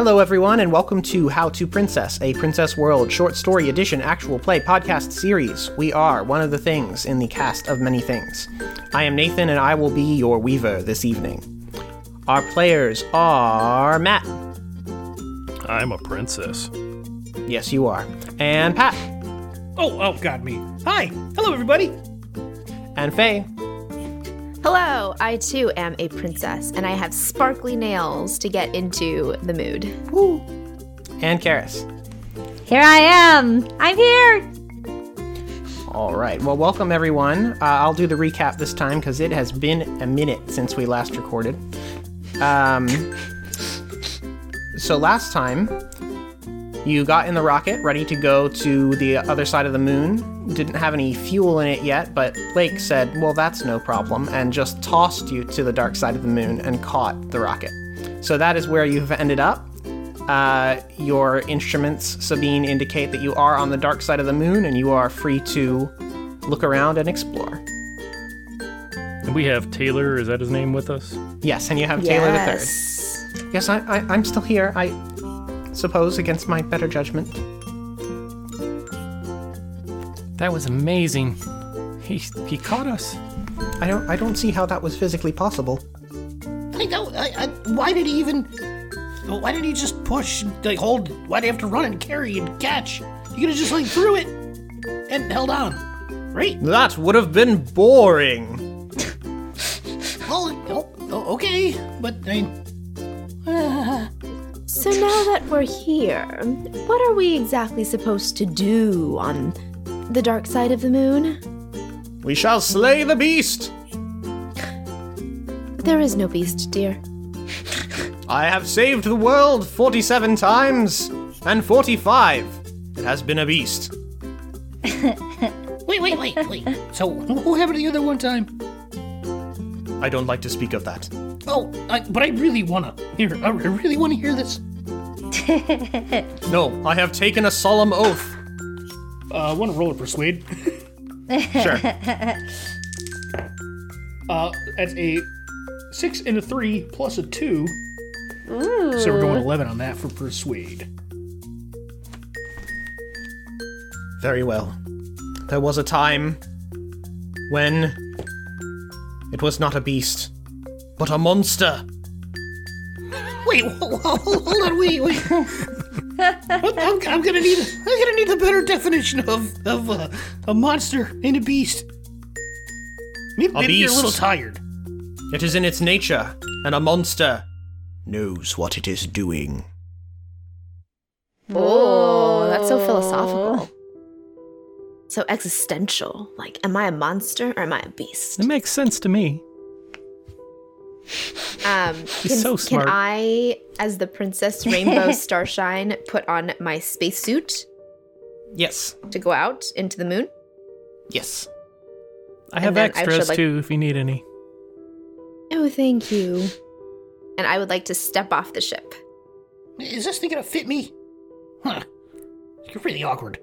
Hello, everyone, and welcome to How to Princess, a Princess World short story edition actual play podcast series. We are one of the things in the cast of many things. I am Nathan, and I will be your weaver this evening. Our players are Matt. I'm a princess. Yes, you are. And Pat. Oh, oh, God, me. Hi. Hello, everybody. And Faye. Hello, I too am a princess, and I have sparkly nails to get into the mood. Woo! And Karis. Here I am. I'm here. All right. Well, welcome everyone. Uh, I'll do the recap this time because it has been a minute since we last recorded. Um, so last time, you got in the rocket, ready to go to the other side of the moon. Didn't have any fuel in it yet, but Blake said, "Well, that's no problem," and just tossed you to the dark side of the moon and caught the rocket. So that is where you've ended up. Uh, your instruments, Sabine, indicate that you are on the dark side of the moon and you are free to look around and explore. And we have Taylor, is that his name, with us? Yes, and you have Taylor the yes. third. Yes, I, I, I'm still here. I suppose against my better judgment. That was amazing. He he caught us. I don't, I don't see how that was physically possible. I don't. I, I, why did he even? Why didn't he just push, like hold? Why did he have to run and carry and catch? You could have just like threw it and held on, right? That would have been boring. Well, oh, oh, okay, but I mean, So now that we're here, what are we exactly supposed to do on the dark side of the moon? We shall slay the beast. There is no beast, dear. I have saved the world 47 times, and 45. It has been a beast. wait, wait, wait, wait. So what happened to the other one time? I don't like to speak of that. Oh, I, but I really wanna hear. I really want to hear this. No, I have taken a solemn oath. Uh, I want to roll a persuade. Sure. Uh, that's a six and a three plus a two. Ooh. So we're going eleven on that for persuade. Very well. There was a time when it was not a beast, but a monster. Wait, whoa, whoa, hold on, wait, wait. I'm, I'm, I'm gonna need, I'm gonna need a better definition of of uh, a monster and a beast. Maybe, maybe you're a little tired. It is in its nature, and a monster knows what it is doing. Oh, that's so philosophical. So existential. Like, am I a monster or am I a beast? It makes sense to me. Um, can, so smart. can I, as the Princess Rainbow Starshine, put on my spacesuit Yes. to go out into the moon? Yes. I have then I extras should, like- too if you need any. Oh, thank you. And I would like to step off the ship. Is this thing gonna fit me? Huh? You're really awkward.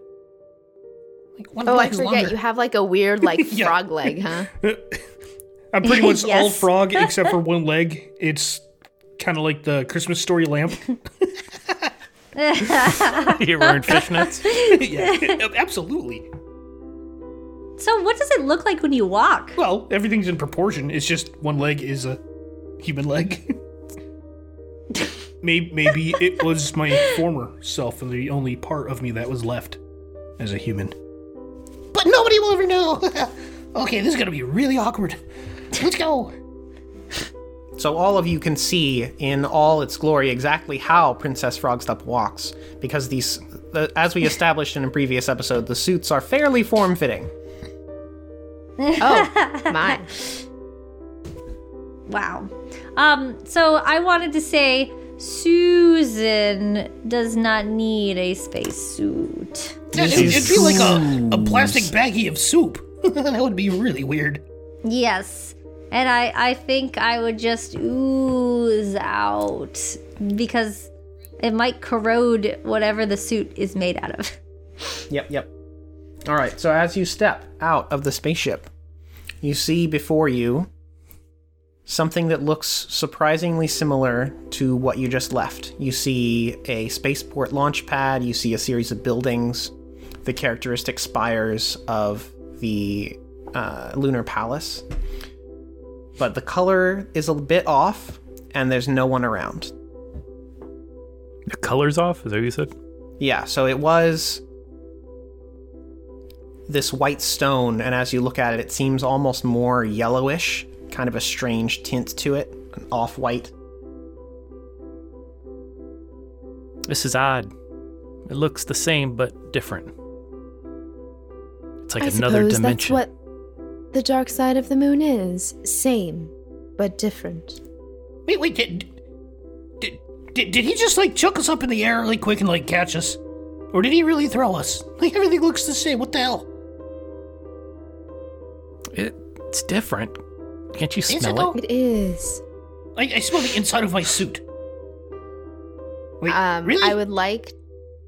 Like one Oh, I forget. longer. You have like a weird, like, frog leg, huh? I'm pretty much all frog except for one leg. It's kind of like the Christmas story lamp. You're wearing fishnets. yeah, absolutely. So, what does it look like when you walk? Well, everything's in proportion. It's just one leg is a human leg. maybe, maybe it was my former self and the only part of me that was left as a human. But nobody will ever know. okay, this is gonna be really awkward. Let's go. So all of you can see in all its glory exactly how Princess Frogstump walks, because these, the, as we established in a previous episode, the suits are fairly form-fitting. Oh, my. Wow. Um, so I wanted to say Susan does not need a spacesuit. Yeah, it, it'd feel like a, a plastic baggie of soup. that would be really weird. Yes. And I, I think I would just ooze out because it might corrode whatever the suit is made out of. Yep, yep. All right, so as you step out of the spaceship, you see before you something that looks surprisingly similar to what you just left. You see a spaceport launch pad, you see a series of buildings, the characteristic spires of the uh, lunar palace. But the color is a bit off, and there's no one around. The color's off. Is that what you said? Yeah, so it was this white stone, and as you look at it, it seems almost more yellowish, kind of a strange tint to it, an off white. This is odd. It looks the same but different. It's like I another suppose dimension. that's what the dark side of the moon is. Same, but different. Wait, wait, did, did, did, did he just like chuck us up in the air really quick and like catch us? Or did he really throw us? Like everything looks the same. What the hell? It, it's different. Can't you Is it smell though? it? It is. I, I smell the inside of my suit. Wait, Um, really? I would like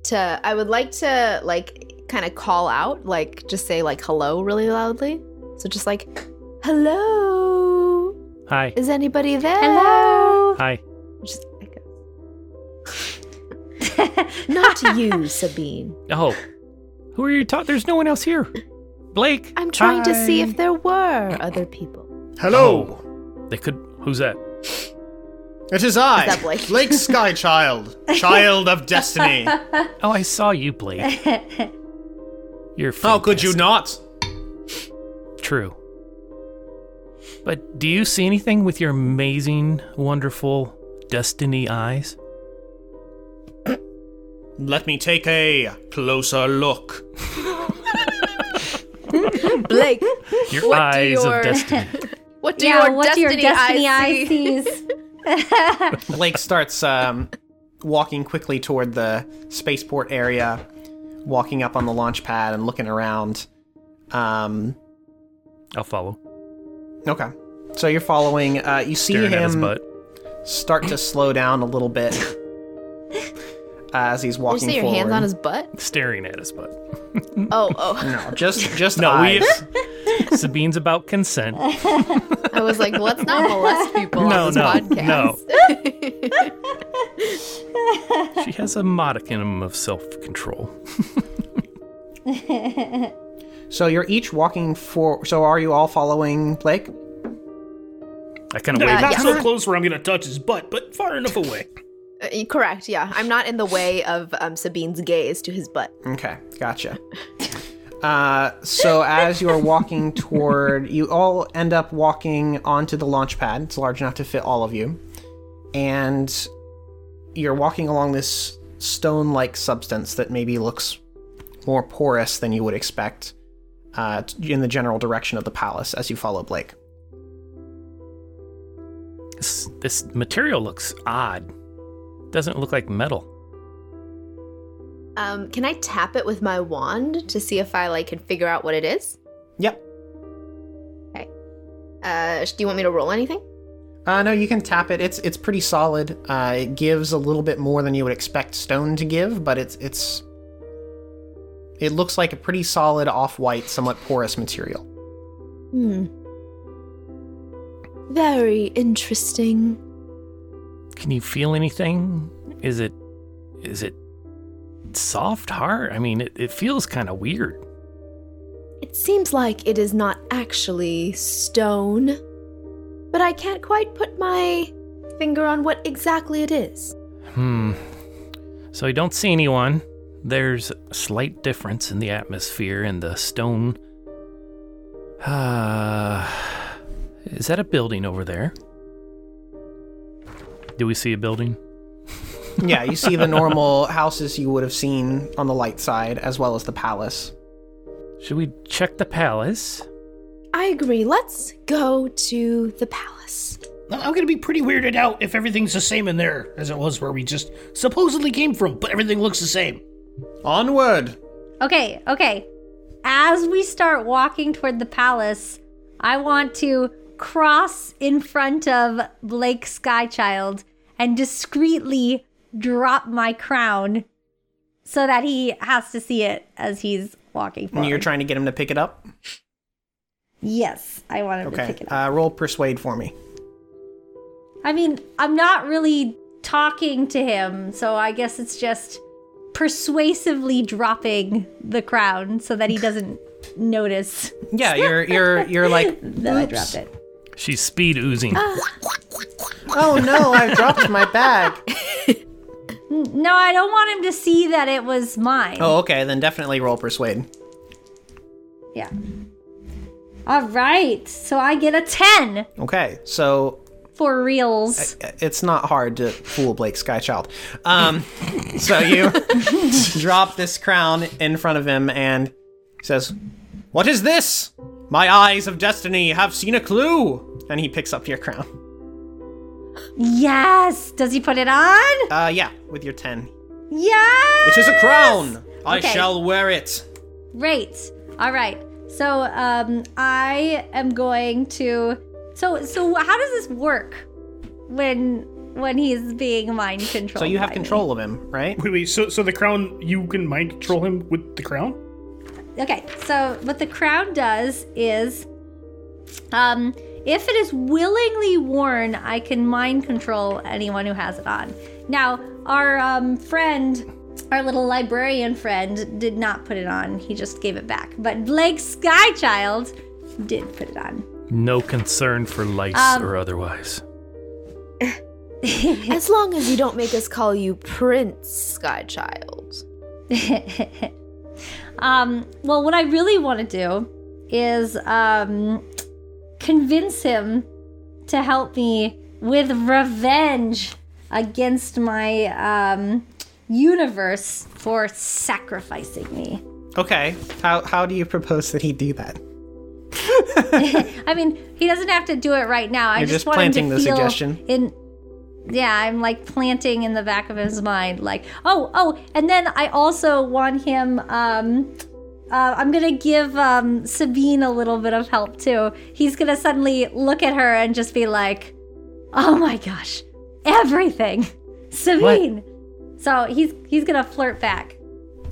to. I would like to like kind of call out, like just say like hello really loudly. So just like, hello. Hi. Is anybody there? Hello. Hi. Just echo. Not you, Sabine. Oh. Who are you talking? There's no one else here. Blake. I'm trying to see if there were other people. Hello! Oh. They could. Who's that? It is I, that Blake? Blake Skychild, child of destiny. Oh, I saw you, Blake. You're. How could you fantastic. not? True. But do you see anything with your amazing, wonderful destiny eyes? Let me take a closer look. Blake, Your What do eyes your- of destiny. what do yeah, your what do destiny, your destiny eyes eyes see? sees? Blake starts um, walking quickly toward the spaceport area, walking up on the launch pad and looking around. Um, I'll follow. okay. So you're following. Uh, you see Staring at his him butt. start to slow down a little bit as he's walking. Did you walking say your hands on his butt? Staring at his butt. Oh, oh. No, just just No, eyes. we. Sabine's about consent. I was like, let's not molest people No, on this no, podcast. no. She has a modicum of self control. So you're each walking for. So are you all following Blake? I kind of No, wave. not yeah. so close where I'm gonna touch his butt, but far enough away. Uh, correct, yeah. I'm not in the way of um, Sabine's gaze to his butt. Okay, gotcha. Uh, so as you are walking toward, you all end up walking onto the launch pad. It's large enough to fit all of you, and you're walking along this stone-like substance that maybe looks more porous than you would expect uh, in the general direction of the palace as you follow Blake. This, this material looks odd. Doesn't look like metal. Um, can I tap it with my wand to see if I like can figure out what it is? Yep. Uh, do you want me to roll anything? Uh, no, you can tap it. It's it's pretty solid. Uh, it gives a little bit more than you would expect stone to give, but it's it's it looks like a pretty solid off-white, somewhat porous material. Hmm. Very interesting. Can you feel anything? Is it is it soft, hard? I mean, it, it feels kind of weird. It seems like it is not actually stone, but I can't quite put my finger on what exactly it is. Hmm. So I don't see anyone. There's a slight difference in the atmosphere and the stone. Uh, is that a building over there? Do we see a building? yeah, you see the normal houses you would have seen on the light side, as well as the palace. Should we check the palace? I agree. Let's go to the palace. I'm gonna be pretty weirded out if everything's the same in there as it was where we just supposedly came from, but everything looks the same. Onward! Okay, okay. As we start walking toward the palace, I want to cross in front of Blake Skychild and discreetly drop my crown so that he has to see it as he's walking And you're trying to get him to pick it up? yes, I want him to Okay. pick it up. Uh, roll persuade for me. I mean, I'm not really talking to him, so I guess it's just persuasively dropping the crown so that he doesn't notice Yeah, you're you're you're like, that I dropped it. She's speed oozing. oh no, I dropped my bag. No, I don't want him to see that it was mine. Oh, okay, then definitely roll persuade. Yeah. All right, so I get a 10 Okay, so for reals. it's not hard to fool Blake Skychild. Um, so you drop this crown in front of him and he says, What is this? My eyes of destiny have seen a clue. And he picks up your crown. yes! Does he put it on? Uh, yeah, with your 10. Yes! It is a crown. I Okay. shall wear it. Great. All right. So, um, I am going to. So, so how does this work when when he's being mind controlled? So you have by me? control of him, right? Wait, wait. So, so the crown, you can mind control him with the crown? Okay. So what the crown does is, um, if it is willingly worn, I can mind control anyone who has it on. Now, our um, friend. Our little librarian friend did not put it on. He just gave it back. But Blake Skychild did put it on. No concern for lice Um, or otherwise. As long as you don't make us call you Prince Skychild. um, well, what I really want to do is um, convince him to help me with revenge against my um, universe for sacrificing me. Okay. How how do you propose that he do that? I mean, he doesn't have to do it right now. I You're just, just want him to planting the feel suggestion? In yeah, I'm like planting in the back of his mind, like, oh, oh, and then I also want him. Um, uh, I'm gonna give um, Sabine a little bit of help too. He's gonna suddenly look at her and just be like, "Oh my gosh, everything, Sabine." So he's he's gonna flirt back.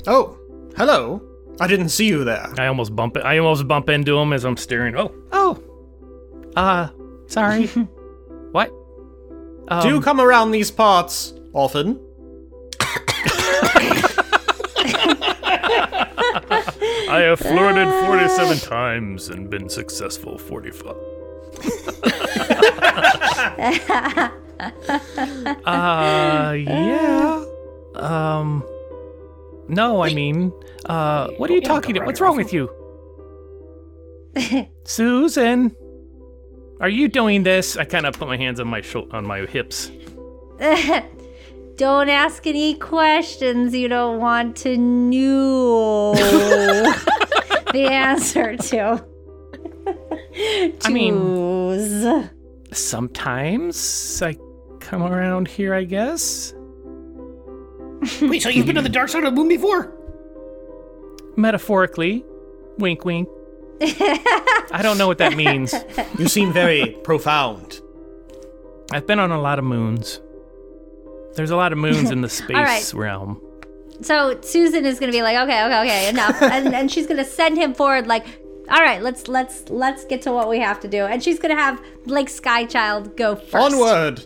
Oh, hello. I didn't see you there. I almost bump it. I almost bump into him as I'm staring. Oh, Oh. Uh, sorry. what? Um, do you come around these parts often? I have flirted 47 times and been successful 45. uh, yeah. Um, no, I mean, uh, what are you talking about? What's wrong with you? Susan, are you doing this? I kind of put my hands on my shou- on my hips. don't ask any questions you don't want to know the answer to. I mean- Sometimes I come around here, I guess. Wait, so you've been to the dark side of the moon before? Metaphorically, wink, wink. I don't know what that means. You seem very profound. I've been on a lot of moons. There's a lot of moons in the space right. realm. So Susan is gonna be like, okay, okay, okay, enough, and and she's gonna send him forward like, all right, let's let's let's get to what we have to do, and she's gonna have Blake Skychild go first. Onward.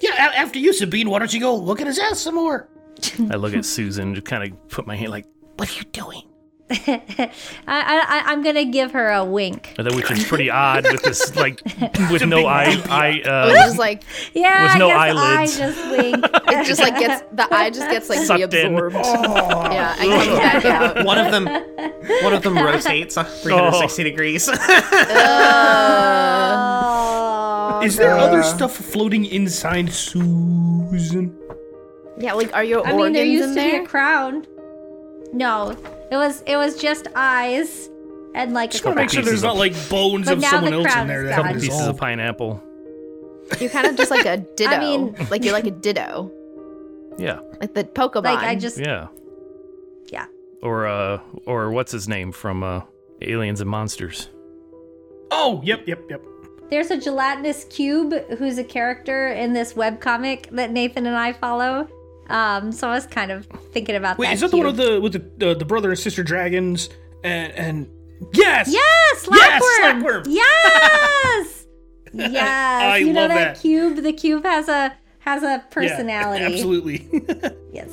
Yeah, a- after you, Sabine, why don't you go look at his ass some more? I look at Susan, just kind of put my hand like, What are you doing? I, I I'm gonna give her a wink. which is pretty odd with this like with no eye eye It uh, was just like Yeah, With I no guess eyelids. I just wink. it just like gets the eye just gets like Sucked in. reabsorbed. Yeah, and comes back out. One of them, one of them rotates uh, 360 degrees. Oh, Is there other stuff floating inside Susan? Yeah, like are your I organs mean, there used in to be a crown. No, it was it was just eyes and like a Just gotta make sure there's not like bones But of now someone the else crown in there is that gone. haven't pieces of dissolved. pineapple. You're kind of just like a ditto. I mean- like you're like a ditto, Yeah, like the Pokemon. Like I just yeah. yeah. Or uh, or what's his name from uh, Aliens and Monsters? Oh, yep, yep, yep. There's a gelatinous cube who's a character in this webcomic that Nathan and I follow. Um, so I was kind of thinking about Wait, that. is that the one cube. with the with the uh, the brother and sister dragons? And and yes, Yes, Yes, Slackworm. Slackworm. Yes. Yes, I you know that, that. cube. The cube has a has a personality. Yeah, absolutely. Yes.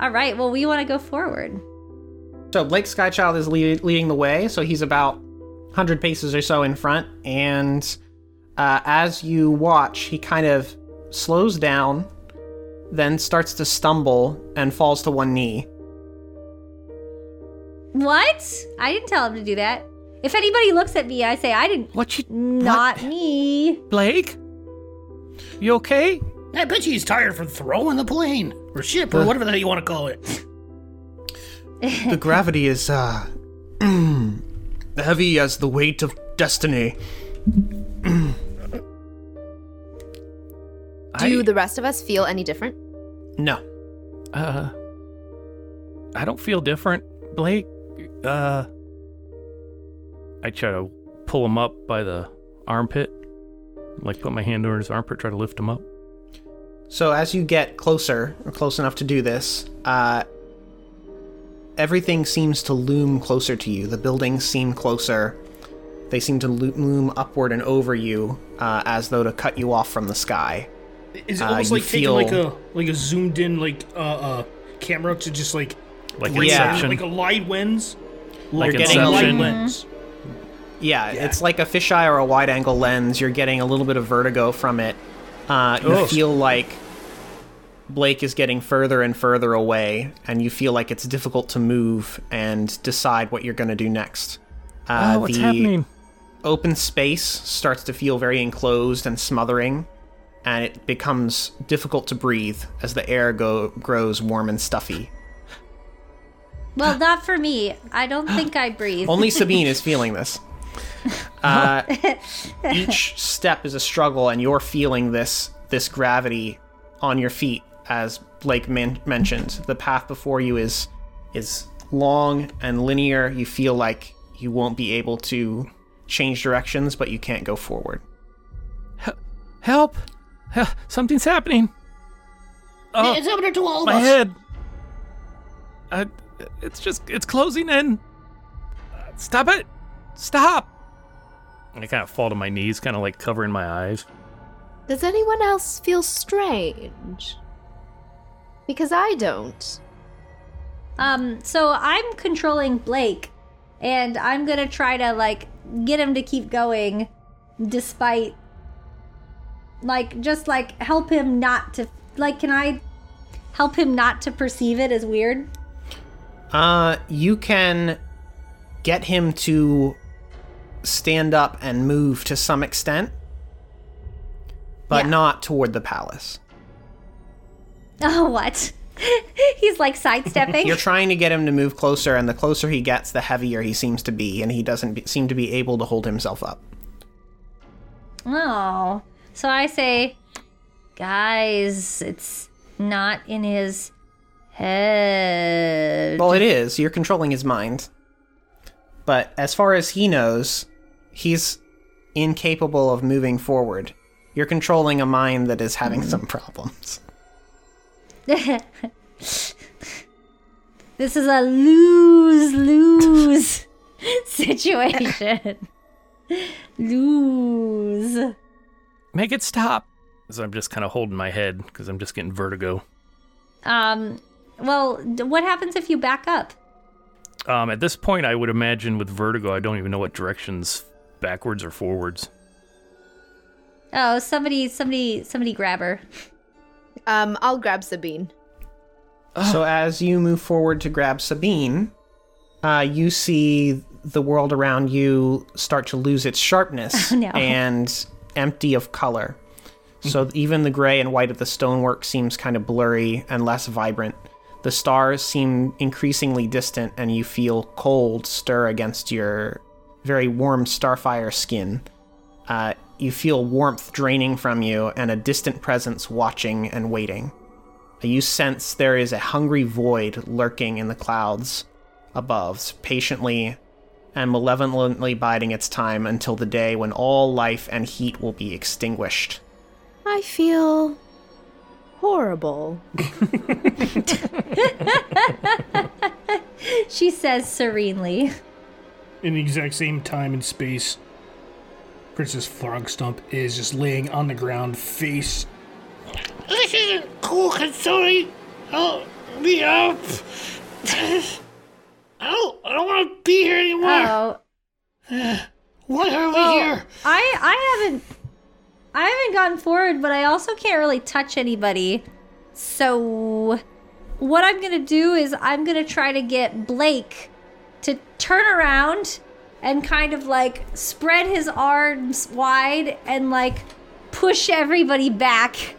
All right. Well, we want to go forward. So Blake Skychild is lead, leading the way, so he's about 100 paces or so in front, and uh, as you watch, he kind of slows down, then starts to stumble and falls to one knee. What? I didn't tell him to do that. If anybody looks at me, I say I didn't. What you? Not me. Blake? You okay? I bet you he's tired from throwing the plane or ship or whatever the hell you want to call it. The gravity is, uh, heavy as the weight of destiny. Do I, the rest of us feel any different? No. uh, I don't feel different, Blake. Uh, I try to pull him up by the armpit, like put my hand over his armpit, try to lift him up. So as you get closer, or close enough to do this, uh, everything seems to loom closer to you. The buildings seem closer. They seem to loom upward and over you, uh, as though to cut you off from the sky. Is it Uh, almost you like feel- taking like a like a zoomed in like uh, uh camera to just like Like bring it like a wide lens, Like You're like getting a wide Inception. lens. Yeah, it's like a fisheye or a wide angle lens. You're getting a little bit of vertigo from it. Uh, you Oh. feel like Blake is getting further and further away, and you feel like it's difficult to move and decide what you're going to do next. Uh, oh, what's the happening? open space starts to feel very enclosed and smothering, and it becomes difficult to breathe as the air go- grows warm and stuffy. Well, not for me. I don't think I breathe. Only Sabine is feeling this. Uh, each step is a struggle, and you're feeling this this gravity on your feet, as Blake man- mentioned. The path before you is is long and linear. You feel like you won't be able to change directions, but you can't go forward. Help! Huh, Something's happening. Oh, it's happening to all of my us. head. I, it's just, it's closing in. Stop it! Stop! I kind of fall to my knees, kind of like covering my eyes. Does anyone else feel strange? Because I don't. Um, so I'm controlling Blake, and I'm gonna try to like get him to keep going, despite like just like help him not to like. Can I help him not to perceive it as weird? Uh, you can get him to stand up and move to some extent, but Yeah. not toward the palace. Oh, what? He's like sidestepping. You're trying to get him to move closer, and the closer he gets, the heavier he seems to be, and he doesn't be- seem to be able to hold himself up. Oh. So I say, guys, it's not in his head. Well, it is. You're controlling his mind. But as far as he knows, he's incapable of moving forward. You're controlling a mind that is having hmm. some problems. This is a lose lose situation. lose. Make it stop. So I'm just kind of holding my head because I'm just getting vertigo. Um, well, what happens if you back up? Um, at this point, I would imagine with vertigo, I don't even know what directions backwards or forwards. Oh, somebody, somebody, somebody grab her. Um, I'll grab Sabine. So as you move forward to grab Sabine, uh, you see the world around you start to lose its sharpness Oh, no. and empty of color. So even the gray and white of the stonework seems kind of blurry and less vibrant. The stars seem increasingly distant, and you feel cold stir against your very warm starfire skin. Uh, you feel warmth draining from you and a distant presence watching and waiting. You sense there is a hungry void lurking in the clouds above, patiently and malevolently biding its time until the day when all life and heat will be extinguished. I feel horrible. She says serenely. in the exact same time and space. Princess Frogstump is just laying on the ground, face. This isn't cool, Katsuri. Help me up. I don't, I don't want to be here anymore. Oh, Why are we well, here? I I haven't I haven't gotten forward, but I also can't really touch anybody. So what I'm gonna do is I'm gonna try to get Blake to turn around and kind of like spread his arms wide and like push everybody back.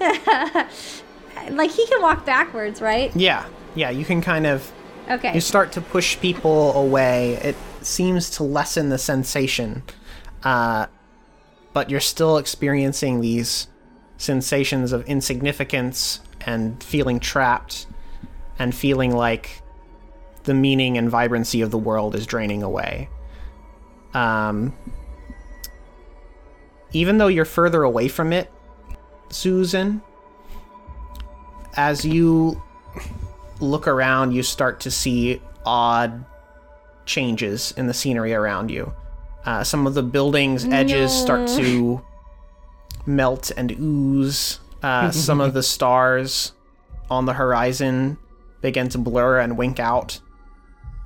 like he can walk backwards, right? Yeah, yeah, you can kind of Okay. you start to push people away. It seems to lessen the sensation, uh, but you're still experiencing these sensations of insignificance and feeling trapped and feeling like the meaning and vibrancy of the world is draining away. Um, even though you're further away from it, Susan, as you look around, you start to see odd changes in the scenery around you. Uh, some of the buildings' edges start to melt and ooze. Uh, some of the stars on the horizon begin to blur and wink out.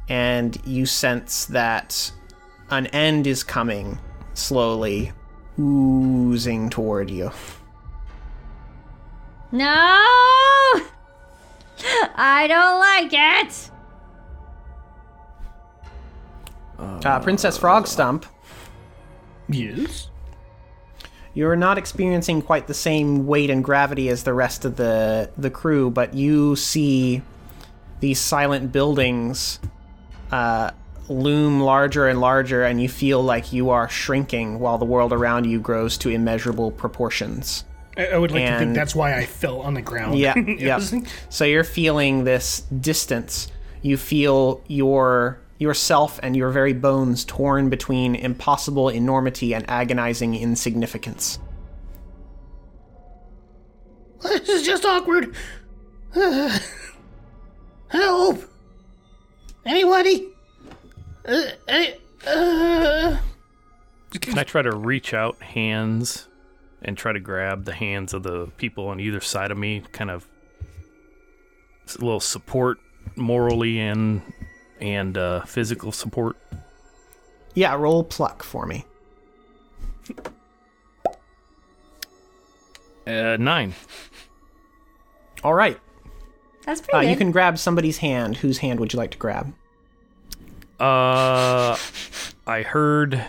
And you sense that an end is coming slowly, oozing toward you. No! I don't like it! Uh, Princess Frogstump, Yes. you're not experiencing quite the same weight and gravity as the rest of the the crew, but you see these silent buildings uh, loom larger and larger, and you feel like you are shrinking while the world around you grows to immeasurable proportions. I, I would like to think that's why I fell on the ground. Yeah, yeah. So you're feeling this distance. You feel your yourself and your very bones torn between impossible enormity and agonizing insignificance. This is just awkward. help. Anybody? Uh, any- uh, Can I try to reach out hands and try to grab the hands of the people on either side of me? Kind of s- a little support morally and and uh, physical support. Yeah, roll pluck for me. Uh, nine. All right. That's Uh, pretty you can grab somebody's hand. Whose hand would you like to grab? Uh, I heard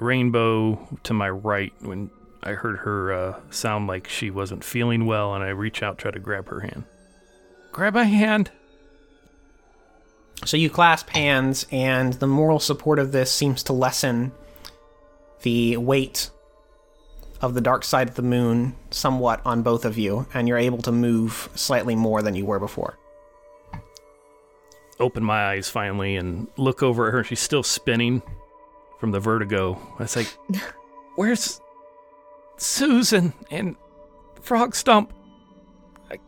Rainbow to my right when I heard her uh, sound like she wasn't feeling well, and I reach out, try to grab her hand. Grab my hand. So you clasp hands, and the moral support of this seems to lessen the weight of the dark side of the moon somewhat on both of you, and you're able to move slightly more than you were before. Open my eyes finally and look over at her. She's still spinning from the vertigo. I was like, "Where's Susan and Frog Stump?" I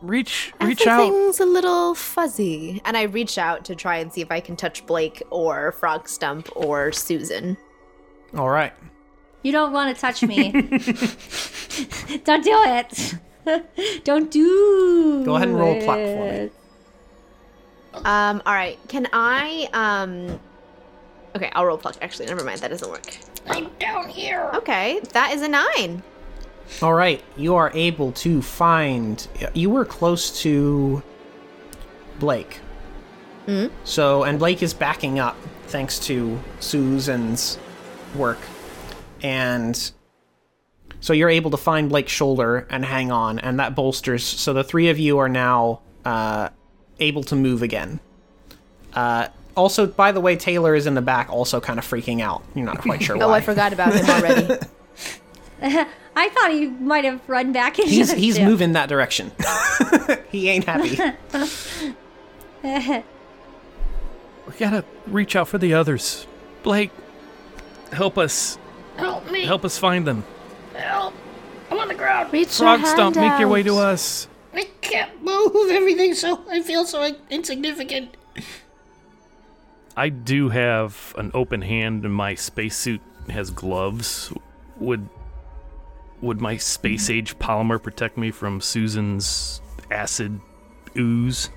reach, reach out. Everything's a little fuzzy. And I reach out to try and see if I can touch Blake or Frog Stump or Susan. All right. You don't want to touch me. don't do it. don't do. Go ahead and roll pluck for me. Um, all right. Can I um Okay, I'll roll pluck. Actually, never mind. That doesn't work. I'm down here. Okay, that is a 9. All right. You are able to find. You were close to Blake. Hmm. So, and Blake is backing up thanks to Susan's work. And so you're able to find Blake's shoulder and hang on, and that bolsters. So the three of you are now uh, able to move again. Uh, also, by the way, Taylor is in the back, also kind of freaking out. You're not quite sure why. Oh, I forgot about him already. I thought he might have run back into He's the he's ship. moving that direction. he ain't happy. We gotta reach out for the others. Blake, help us. Help me. Help us find them. Help. I'm on the ground. Reach Frog your Stump, hand make your way to us. I can't move everything, so I feel so insignificant. I do have an open hand, and my spacesuit has gloves. Would would my space age polymer protect me from Susan's acid ooze?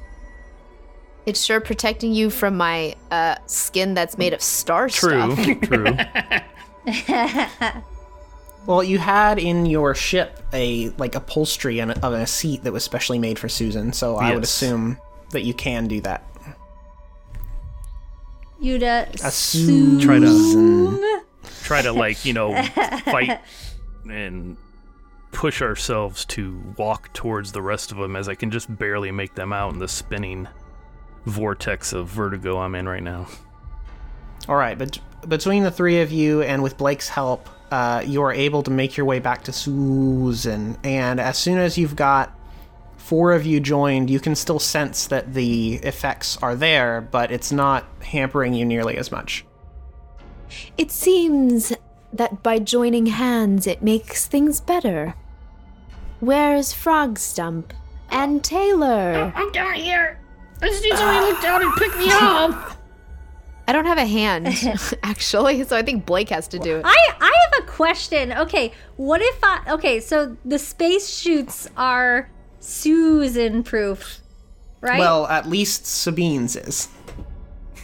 It's sure protecting you from my uh, skin that's made of star True, stuff. true. true. Well, you had in your ship a like upholstery and of a seat that was specially made for Susan, so I would assume that you can do that. Yuda, Assume. Try to try to like you know fight and push ourselves to walk towards the rest of them as I can just barely make them out in the spinning vortex of vertigo I'm in right now. All right, but between the three of you and with Blake's help, uh, you are able to make your way back to Susan. And as soon as you've got four of you joined, you can still sense that the effects are there, but it's not hampering you nearly as much. It seems that by joining hands, it makes things better. Where's Frog Stump and Taylor? Oh, I'm down here. I just need somebody to look down and pick me up. I don't have a hand, actually, so I think Blake has to do it. I I have a question. Okay, what if I okay? So the space shoots are Susan proof, right? Well, at least Sabine's is.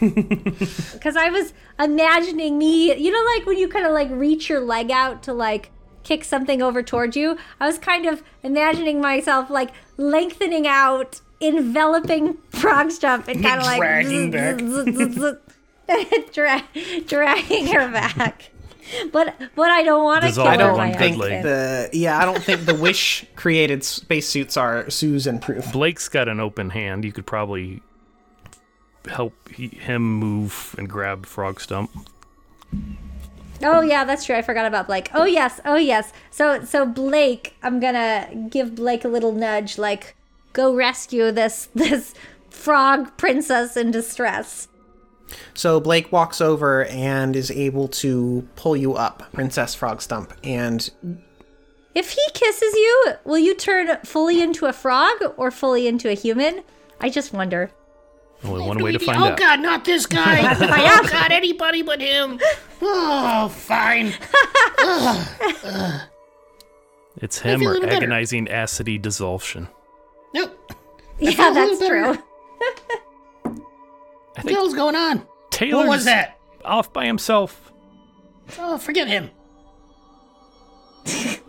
because I was imagining me, you know, like when you kind of like reach your leg out to like kick something over towards you. I was kind of imagining myself like lengthening out, enveloping Frog Stump, and kind of like dragging back. dra- dragging her back. But but I don't want to kill Dissolve I her her don't by one think good the yeah, I don't think the wish created spacesuits are Susan proof. Blake's got an open hand. You could probably help he, him move and grab Frog Stump. Oh yeah, that's true. I forgot about Blake. Oh yes, oh yes. So so Blake, I'm gonna give Blake a little nudge, like go rescue this this frog princess in distress. So Blake walks over and is able to pull you up, Princess Frog Stump, and If he kisses you, will you turn fully into a frog or fully into a human? I just wonder. Only one way to find oh out. God, not this guy. oh God, anybody but him. Oh, fine. It's him or little better. agonizing acidy dissolving. Nope. Yeah, that's true. What hell's going on? Taylor's What was that? off by himself. Oh, forget him.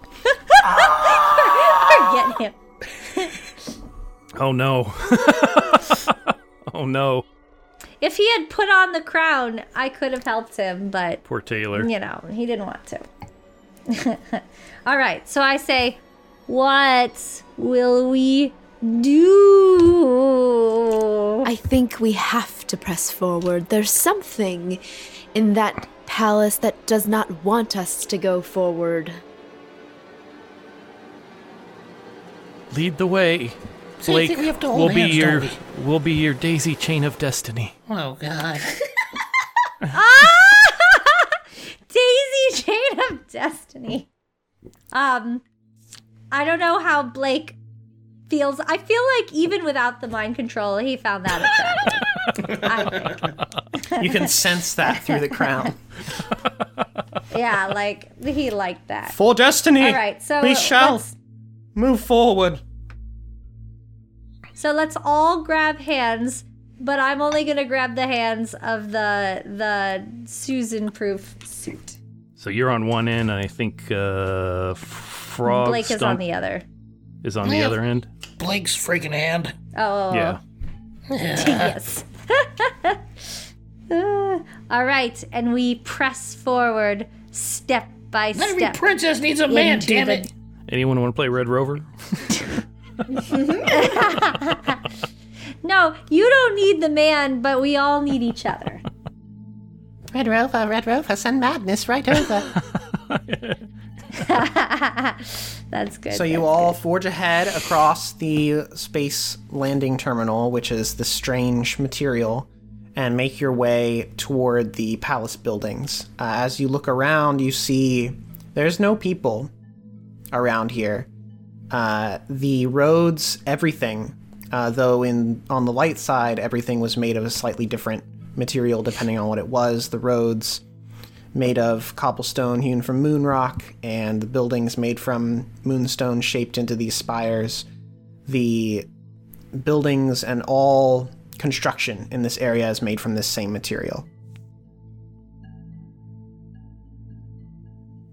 Forget him. Oh no. oh no. If he had put on the crown, I could have helped him, but Poor Taylor. you know, he didn't want to. All right, so I say, what will we do? I think we have to press forward. There's something in that palace that does not want us to go forward. Lead the way. So I Blake think we have to hold will be hands, your don't will be your daisy chain of destiny. Oh God. Daisy Chain of Destiny. Um, I don't know how Blake feels. I feel like even without the mind control, he found that attractive. I think. you can sense that through the crown. Yeah, like he liked that. For destiny, All right, so we shall let's- move forward. So let's all grab hands, but I'm only gonna grab the hands of the the Susan proof suit. So you're on one end, and I think uh, Frog Blake is on the other. is on the other end. Blake's freaking hand. Oh, Yeah. yes. Uh, all right, and we press forward step by step. Every princess needs a man. Damn the- it. Anyone want to play Red Rover? No, you don't need the man, but we all need each other. Red Rover, Red Rover, send madness right over. That's good. so you that's all forge ahead across the space landing terminal, which is the strange material, and make your way toward the palace buildings. Uh, as you look around, you see there's no people around here. Uh, the roads, everything, uh, though in on the light side, everything was made of a slightly different material depending on what it was. The roads made of cobblestone hewn from moon rock, and the buildings made from moonstone shaped into these spires. The buildings and all construction in this area is made from this same material.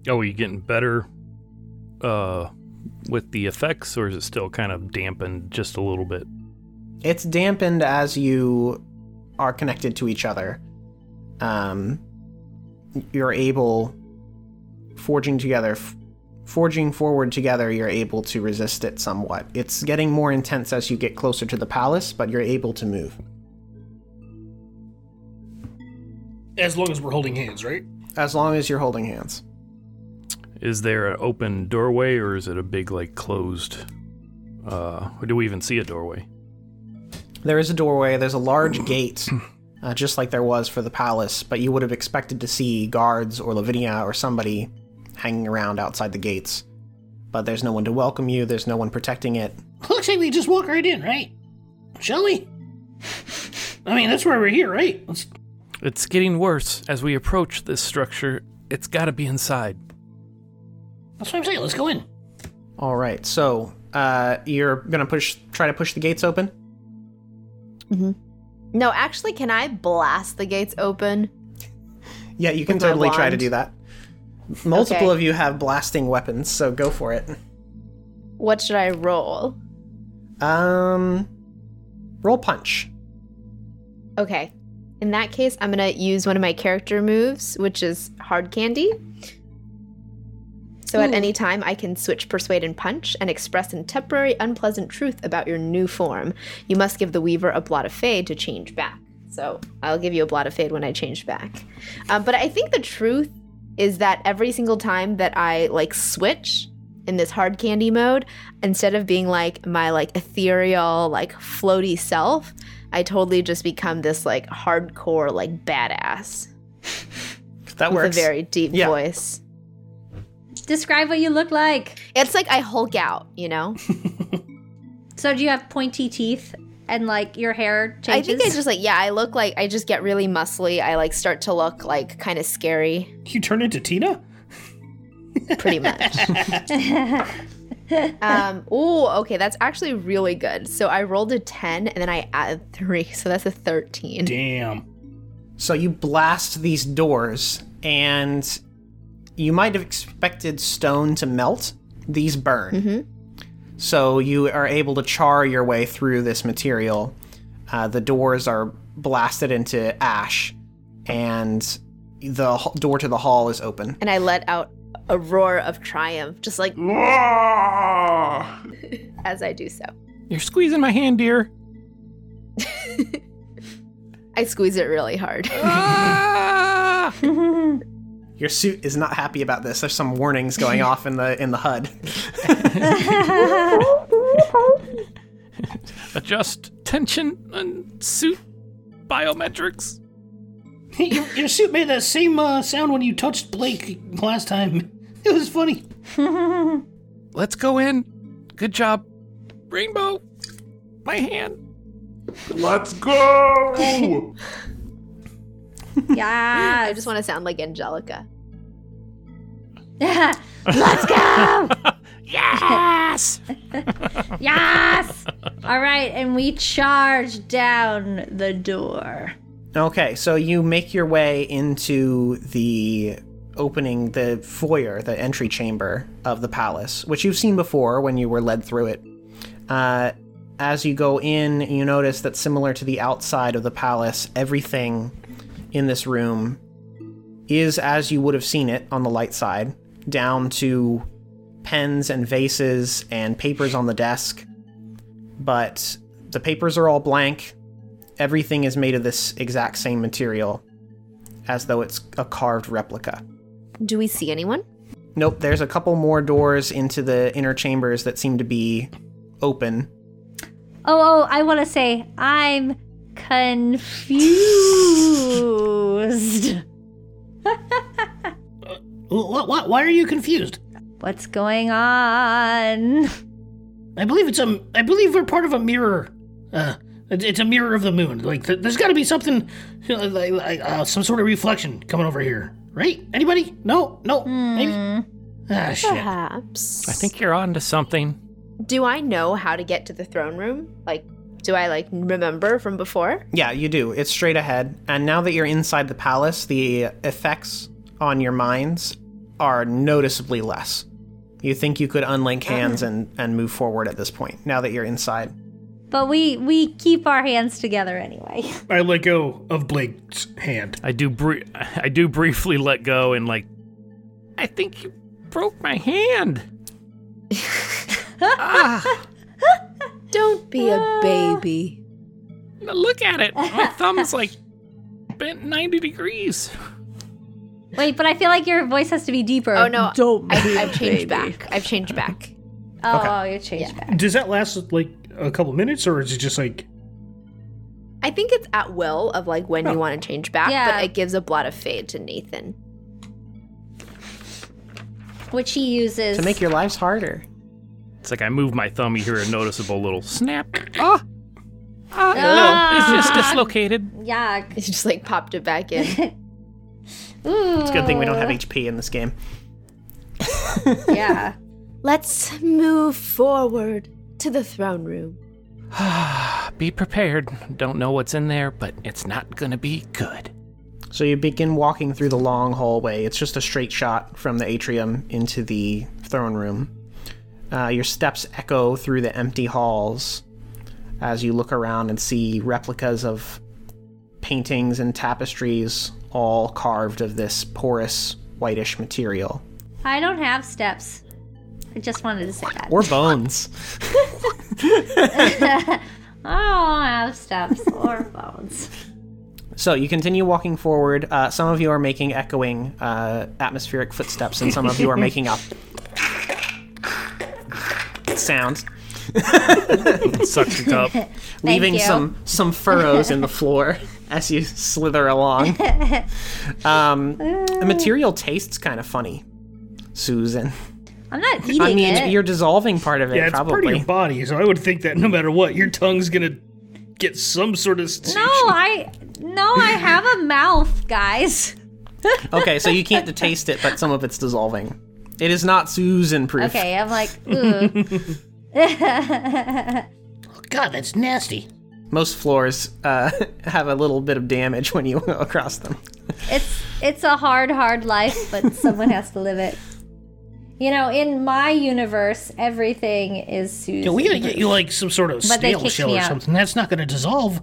Oh, are you getting better uh, with the effects, or is it still kind of dampened just a little bit? It's dampened as you are connected to each other. Um, you're able, forging together, f- forging forward together, you're able to resist it somewhat. It's getting more intense as you get closer to the palace, but you're able to move. As long as we're holding hands, right? As long as you're holding hands. Is there an open doorway, or is it a big, like, closed? Uh, or do we even see a doorway? There is a doorway, there's a large gate, uh, just like there was for the palace, but you would have expected to see guards or Lavinia or somebody hanging around outside the gates. But there's no one to welcome you, there's no one protecting it. Looks like we just walk right in, right? Shall we? I mean, that's why we're here, right? Let's, It's getting worse as we approach this structure. It's got to be inside. that's what I'm saying. Let's go in. All right, so uh, you're gonna push, try to push the gates open. No, actually, can I blast the gates open? Yeah, you can totally try to do that. Multiple Okay. of you have blasting weapons, so go for it. What should I roll? Um, roll punch. Okay. In that case, I'm gonna use one of my character moves, which is hard candy. So at any time, I can switch persuade and punch and express in temporary unpleasant truth about your new form. You must give the weaver a blot of fade to change back. So I'll give you a blot of fade when I change back. Um, but I think the truth is that every single time that I like switch in this hard candy mode, instead of being like my like ethereal like floaty self, I totally just become this like hardcore like badass That with works. a very deep Yeah. voice. Describe what you look like. It's like I Hulk out, you know. So do you have pointy teeth and like your hair I changes? think I just like yeah, I look like I just get really muscly. I like start to look like kind of scary, You turn into Tina? pretty much. um, oh, okay, that's actually really good. So I rolled a 10 and then I added 3, so that's a 13. Damn. So you blast these doors, and you might have expected stone to melt. These burn. So you are able to char your way through this material. Uh, the doors are blasted into ash, and the h- door to the hall is open. And I let out a roar of triumph, just like as I do so. You're squeezing my hand, dear. I squeeze it really hard. Ah! Your suit is not happy about this. There's some warnings going off in the in the HUD. Adjust tension and suit biometrics. your, your suit made that same uh, sound when you touched Blake last time. It was funny. Let's go in. Good job. Rainbow. My hand. Let's go! yeah. I just want to sound like Angelica. Let's go. Yes! yes. All right, and we charge down the door. Okay, so you make your way into the opening, the foyer, the entry chamber of the palace, which you've seen before when you were led through it. Uh, as you go in, you notice that similar to the outside of the palace, everything in this room is as you would have seen it on the light side, down to pens and vases and papers on the desk. But the papers are all blank, everything is made of this exact same material, as though it's a carved replica. Do we see anyone? Nope, there's a couple more doors into the inner chambers that seem to be open. Oh, oh, I want to say I'm confused. What, what, why are you confused? What's going on? I believe it's a. I believe we're part of a mirror, uh, It- It's a mirror of the moon. Like th- there's got to be something, you know, like, like uh, some sort of reflection coming over here, right? Anybody? No, no, maybe. Ah, shit. Perhaps. I think you're on to something. Do I know how to get to the throne room? Like, do I like remember from before? Yeah, you do. It's straight ahead. And now that you're inside the palace, the effects on your minds are noticeably less. You think you could unlink uh-huh. hands and, and move forward at this point, now that you're inside. But we we keep our hands together anyway. I let go of Blake's hand. I do br- I do briefly let go and like I think you broke my hand. Ah. Don't be a ah. baby. Look at it. My thumb's like bent 90 degrees. Wait, but I feel like your voice has to be deeper. Oh no, Don't I, be a I've changed baby. back. I've changed back. Oh, oh, you changed back. Does that last like a couple minutes, or is it just like? I think it's at will of like when you want to change back, Yeah. but it gives a blot of fade to Nathan. Which he uses To make your lives harder. It's like I move my thumb, you hear a noticeable little snap. Ah, Ah, it's just dislocated. yeah. He just like popped it back in. Ooh. It's a good thing we don't have HP in this game. Yeah. Let's move forward to the throne room. Be prepared. Don't know what's in there, but it's not gonna be good. So you begin walking through the long hallway. It's just a straight shot from the atrium into the throne room. Uh, your steps echo through the empty halls as you look around and see replicas of paintings and tapestries, all carved of this porous, whitish material. I don't have steps. I just wanted to say that. Or bones. I don't have steps or bones. So you continue walking forward. Uh, some of you are making echoing uh, atmospheric footsteps, and some of you are making up sounds, It sucks it up. leaving you. some some furrows in the floor as you slither along. Um, the material tastes kind of funny, Susan. I'm not eating I mean, it. you're dissolving part of it, Yeah, it's probably. part of your body, so I would think that no matter what, your tongue's gonna get some sort of. no. I no, I have a mouth, guys. okay, so you can't taste it, but some of it's dissolving. It is not Susan proof. Okay, I'm like, ooh. God, that's nasty. Most floors uh, have a little bit of damage when you go across them. it's it's a hard, hard life, but someone has to live it. You know, in my universe, everything is Susan. Yeah, we gotta get you like some sort of But they snail shell or out. something. That's not gonna dissolve.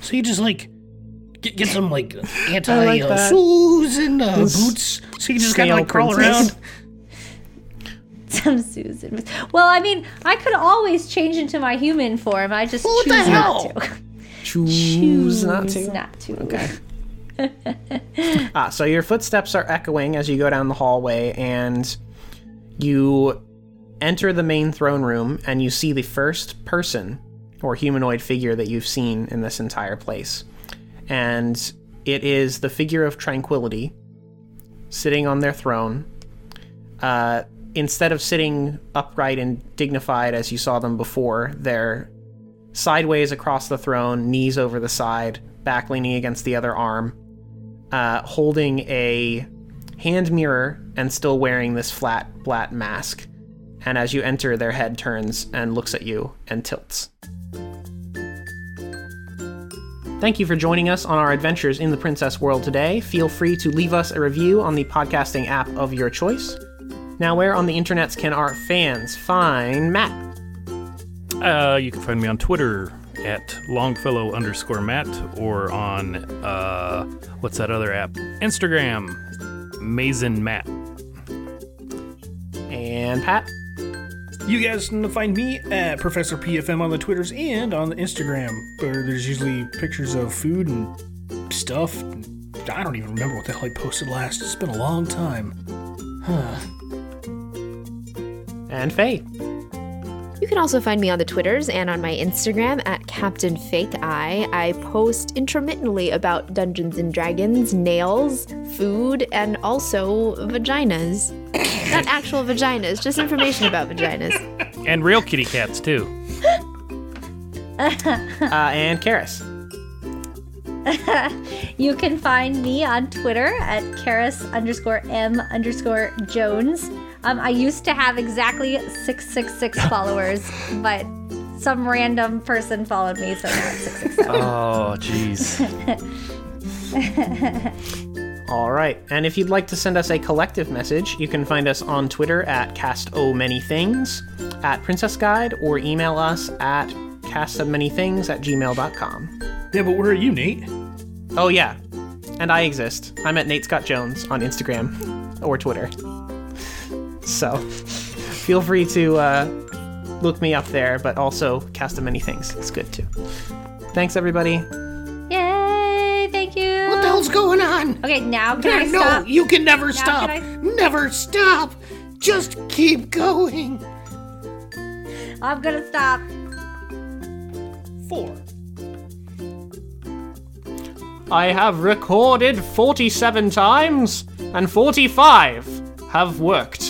So you just like get, get some like anti like uh, that. Susan uh, boots, so you just kind of like crawl princess. around. Some Susan. Well, I mean, I could always change into my human form. I just What choose not to. Choose not to. Not to. Okay. ah, so your footsteps are echoing as you go down the hallway, and you enter the main throne room, and you see the first person or humanoid figure that you've seen in this entire place. And it is the figure of Tranquility sitting on their throne. Uh, instead of sitting upright and dignified as you saw them before, they're sideways across the throne, knees over the side, back leaning against the other arm, uh, holding a hand mirror and still wearing this flat, flat mask. And as you enter, their head turns and looks at you and tilts. Thank you for joining us on our adventures in the Princess World today. Feel free to leave us a review on the podcasting app of your choice. Now, where on the internets can our fans find Matt? Uh, you can find me on Twitter at Longfellow underscore Matt or on uh, what's that other app? Instagram, Mazen Matt. And Pat? You guys can find me at Professor PFM on the Twitters and on the Instagram, where there's usually pictures of food and stuff. I don't even remember what the hell I posted last. It's been a long time. And Faye. You can also find me on the Twitters and on my Instagram at Captain Fake Eye. I post intermittently about Dungeons and Dragons, nails, food, and also vaginas. Not actual vaginas, just information about vaginas. And real kitty cats, too. uh, and Karis. You can find me on Twitter at Karis underscore M underscore Jones. Um, I used to have exactly 666 followers, but some random person followed me, so now it's 667. Oh, jeez. All right. And if you'd like to send us a collective message, you can find us on Twitter at cast o many things, at Princess Guide, or email us at castofmanythings at gmail.com. Yeah, but where are you, Nate? Oh, yeah. And I exist. I'm at Nate Scott Jones on Instagram or Twitter. So feel free to uh, look me up there, but also cast of many things. It's good too. Thanks, everybody. Yay! Thank you. What the hell's going on? Okay, now can I no, stop? you can never stop. can I- Never stop. Just keep going. I'm gonna stop. Four. I have recorded 47 times, and 45 have worked.